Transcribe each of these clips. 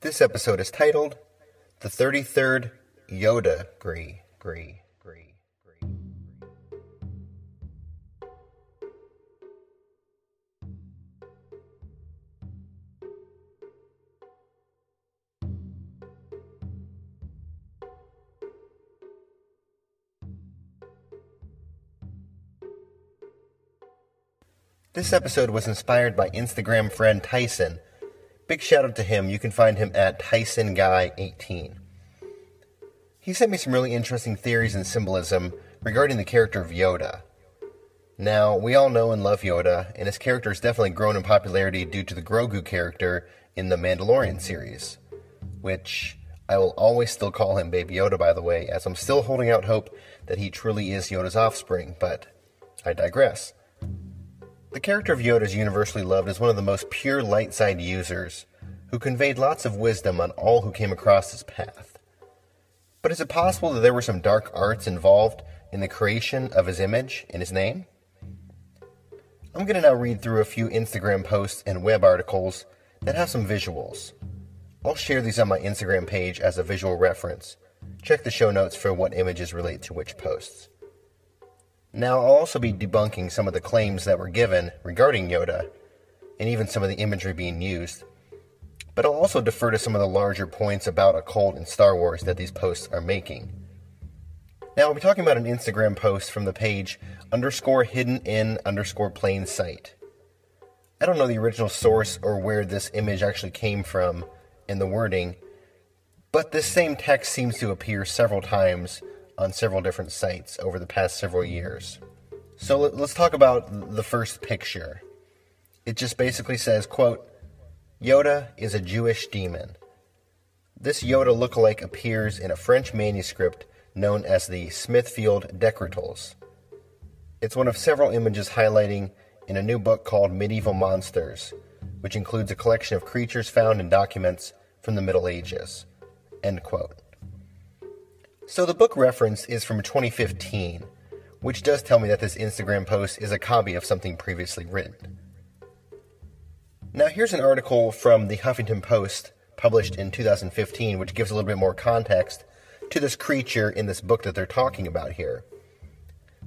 This episode is titled The 33rd Yoda Gree. Gree. This episode was inspired by Instagram friend Tyson. Big shout out to him. You can find him at TysonGuy18. He sent me some really interesting theories and symbolism regarding the character of Yoda. Now, we all know and love Yoda, and his character has definitely grown in popularity due to the Grogu character in the Mandalorian series, which I will always still call him Baby Yoda, by the way, as I'm still holding out hope that he truly is Yoda's offspring, but I digress. The character of Yoda is universally loved as one of the most pure light side users, who conveyed lots of wisdom on all who came across his path. But is it possible that there were some dark arts involved in the creation of his image and his name? I'm going to now read through a few Instagram posts and web articles that have some visuals. I'll share these on my Instagram page as a visual reference. Check the show notes for what images relate to which posts. Now, I'll also be debunking some of the claims that were given regarding Yoda, and even some of the imagery being used. But I'll also defer to some of the larger points about occult and Star Wars that these posts are making. Now, I'll be talking about an Instagram post from the page underscore hidden in underscore plain sight. I don't know the original source or where this image actually came from in the wording, but this same text seems to appear several times on several different sites over the past several years. So let's talk about the first picture. It just basically says, quote, Yoda is a Jewish demon. This Yoda lookalike appears in a French manuscript known as the Smithfield Decretals. It's one of several images highlighting in a new book called Medieval Monsters, which includes a collection of creatures found in documents from the Middle Ages. End quote. So the book reference is from 2015, which does tell me that this Instagram post is a copy of something previously written. Now, here's an article from the Huffington Post published in 2015, which gives a little bit more context to this creature in this book that they're talking about here.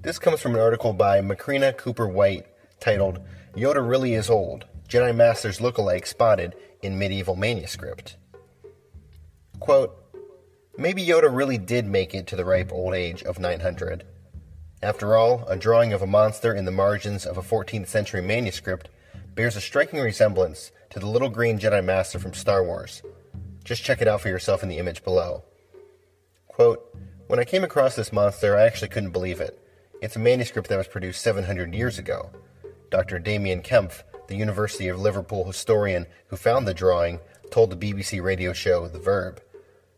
This comes from an article by Macrina Cooper White titled Yoda Really Is Old Jedi Masters Lookalike Spotted in Medieval Manuscript. Quote, Maybe Yoda really did make it to the ripe old age of 900. After all, a drawing of a monster in the margins of a 14th century manuscript bears a striking resemblance to the little green Jedi Master from Star Wars. Just check it out for yourself in the image below. Quote, When I came across this monster, I actually couldn't believe it. It's a manuscript that was produced 700 years ago. Dr. Damien Kempf, the University of Liverpool historian who found the drawing, told the BBC radio show The Verb.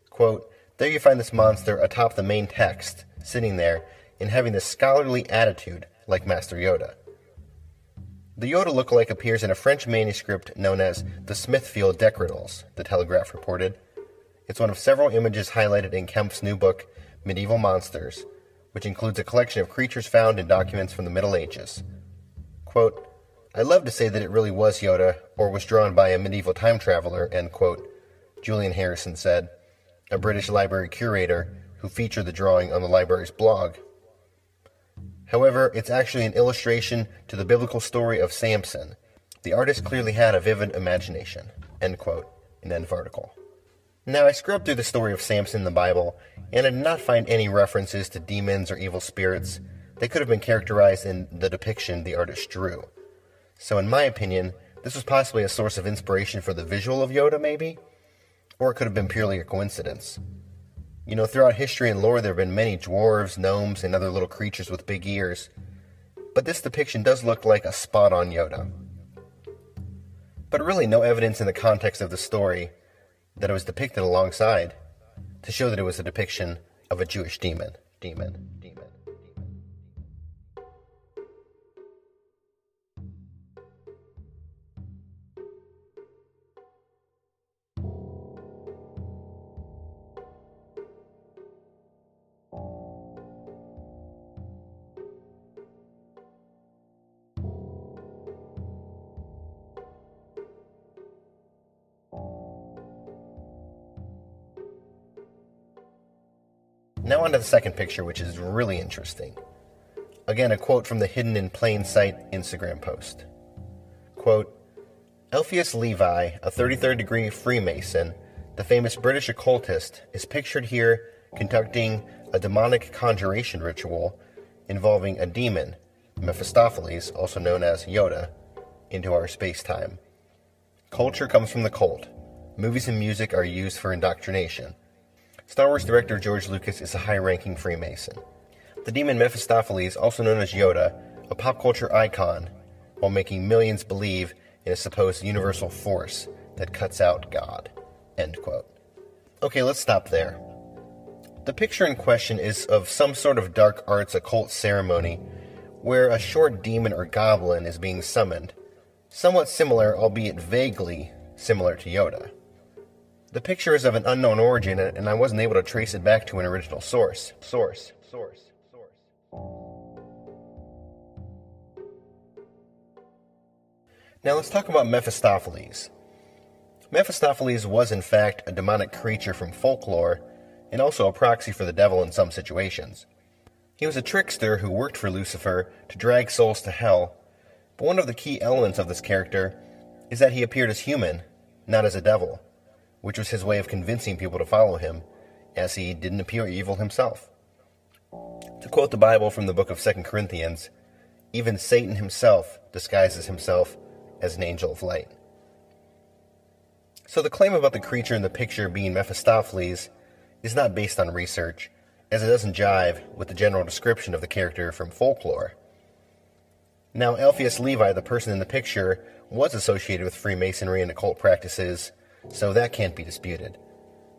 Quote, there you find this monster atop the main text, sitting there, and having this scholarly attitude like Master Yoda. The Yoda lookalike appears in a French manuscript known as the Smithfield Decretals, the Telegraph reported. It's one of several images highlighted in Kempf's new book, Medieval Monsters, which includes a collection of creatures found in documents from the Middle Ages. Quote, I love to say that it really was Yoda, or was drawn by a medieval time traveler, end quote, Julian Harrison said a British library curator who featured the drawing on the library's blog. However, it's actually an illustration to the biblical story of Samson. The artist clearly had a vivid imagination. End quote. In end of article. Now, I scrubbed through the story of Samson in the Bible, and I did not find any references to demons or evil spirits. They could have been characterized in the depiction the artist drew. So, in my opinion, this was possibly a source of inspiration for the visual of Yoda, maybe? Or it could have been purely a coincidence. You know, throughout history and lore, there have been many dwarves, gnomes, and other little creatures with big ears, but this depiction does look like a spot on Yoda. but really no evidence in the context of the story that it was depicted alongside to show that it was a depiction of a Jewish demon. Demon. Now, on to the second picture, which is really interesting. Again, a quote from the Hidden in Plain Sight Instagram post. Quote Eliphas Levi, a 33rd degree Freemason, the famous British occultist, is pictured here conducting a demonic conjuration ritual involving a demon, Mephistopheles, also known as Yoda, into our space time. Culture comes from the cult. Movies and music are used for indoctrination. Star Wars director George Lucas is a high ranking Freemason. The demon Mephistopheles, also known as Yoda, a pop culture icon, while making millions believe in a supposed universal force that cuts out God. End quote. Okay, let's stop there. The picture in question is of some sort of dark arts occult ceremony where a short demon or goblin is being summoned, somewhat similar, albeit vaguely similar to Yoda. The picture is of an unknown origin, and I wasn't able to trace it back to an original source. Source. Source. Source. Now let's talk about Mephistopheles. Mephistopheles was, in fact, a demonic creature from folklore, and also a proxy for the devil in some situations. He was a trickster who worked for Lucifer to drag souls to hell, but one of the key elements of this character is that he appeared as human, not as a devil which was his way of convincing people to follow him, as he didn't appear evil himself. To quote the Bible from the book of 2 Corinthians, even Satan himself disguises himself as an angel of light. So the claim about the creature in the picture being Mephistopheles is not based on research, as it doesn't jive with the general description of the character from folklore. Now, Eliphas Levi, the person in the picture, was associated with Freemasonry and occult practices so that can't be disputed.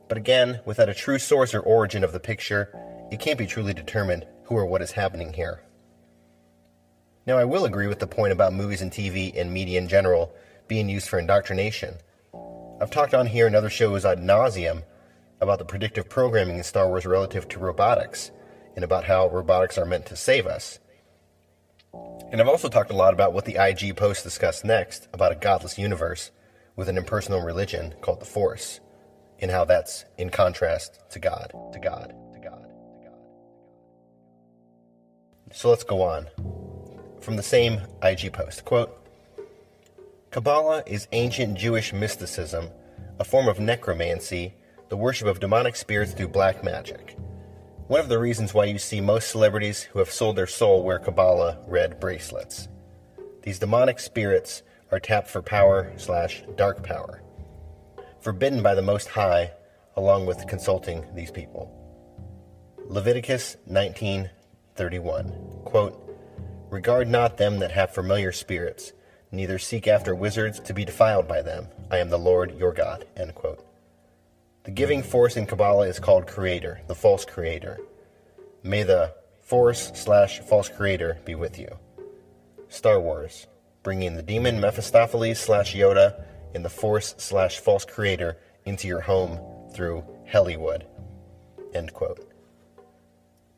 But again, without a true source or origin of the picture, it can't be truly determined who or what is happening here. Now, I will agree with the point about movies and TV and media in general being used for indoctrination. I've talked on here and other shows ad nauseum about the predictive programming in Star Wars relative to robotics and about how robotics are meant to save us. And I've also talked a lot about what the IG post discussed next about a godless universe with an impersonal religion called the Force, and how that's in contrast to God, to God, to God, to God. So let's go on. From the same IG post, quote, Kabbalah is ancient Jewish mysticism, a form of necromancy, the worship of demonic spirits through black magic. One of the reasons why you see most celebrities who have sold their soul wear Kabbalah red bracelets. These demonic spirits are tapped for power slash dark power, forbidden by the Most High, along with consulting these people. Leviticus 19:31 quote, Regard not them that have familiar spirits, neither seek after wizards to be defiled by them. I am the Lord your God. End quote. The giving force in Kabbalah is called Creator, the false creator. May the force slash false creator be with you. Star Wars bringing the demon Mephistopheles slash Yoda and the Force slash false creator into your home through Hollywood. End quote.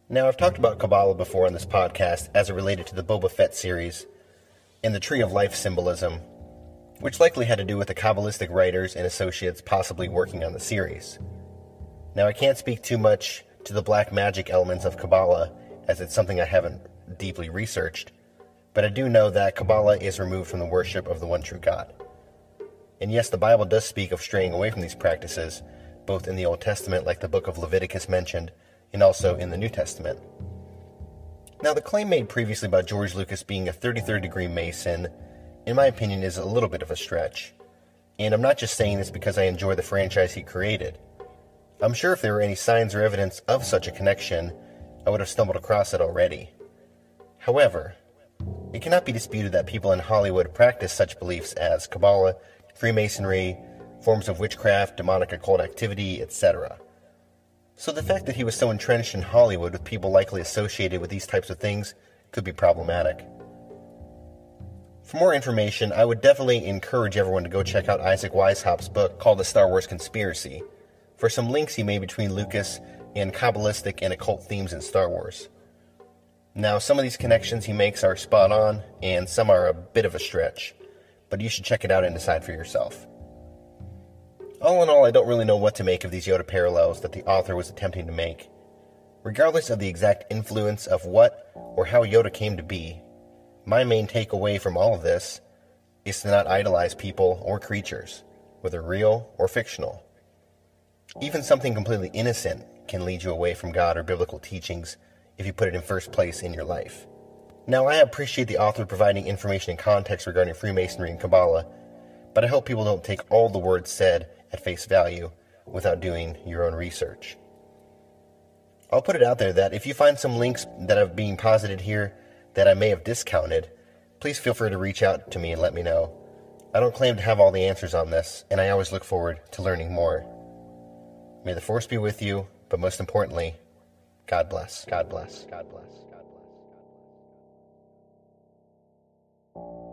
Now, I've talked about Kabbalah before on this podcast as it related to the Boba Fett series and the Tree of Life symbolism, which likely had to do with the Kabbalistic writers and associates possibly working on the series. Now, I can't speak too much to the black magic elements of Kabbalah, as it's something I haven't deeply researched, but I do know that Kabbalah is removed from the worship of the one true God. And yes, the Bible does speak of straying away from these practices, both in the Old Testament, like the book of Leviticus mentioned, and also in the New Testament. Now, the claim made previously about George Lucas being a 33rd degree Mason, in my opinion, is a little bit of a stretch. And I'm not just saying this because I enjoy the franchise he created. I'm sure if there were any signs or evidence of such a connection, I would have stumbled across it already. However, it cannot be disputed that people in Hollywood practice such beliefs as Kabbalah Freemasonry, forms of witchcraft, demonic occult activity, etc. So the fact that he was so entrenched in Hollywood with people likely associated with these types of things could be problematic. For more information, I would definitely encourage everyone to go check out Isaac Weishaupt's book called The Star Wars Conspiracy for some links he made between Lucas and Kabbalistic and occult themes in Star Wars. Now, some of these connections he makes are spot on, and some are a bit of a stretch, but you should check it out and decide for yourself. All in all, I don't really know what to make of these Yoda parallels that the author was attempting to make. Regardless of the exact influence of what or how Yoda came to be, my main takeaway from all of this is to not idolize people or creatures, whether real or fictional. Even something completely innocent can lead you away from God or biblical teachings if you put it in first place in your life. Now, I appreciate the author providing information and context regarding Freemasonry and Kabbalah, but I hope people don't take all the words said at face value without doing your own research. I'll put it out there that if you find some links that are being posited here that I may have discounted, please feel free to reach out to me and let me know. I don't claim to have all the answers on this, and I always look forward to learning more. May the Force be with you, but most importantly, God bless. God bless. God bless. God bless. God bless.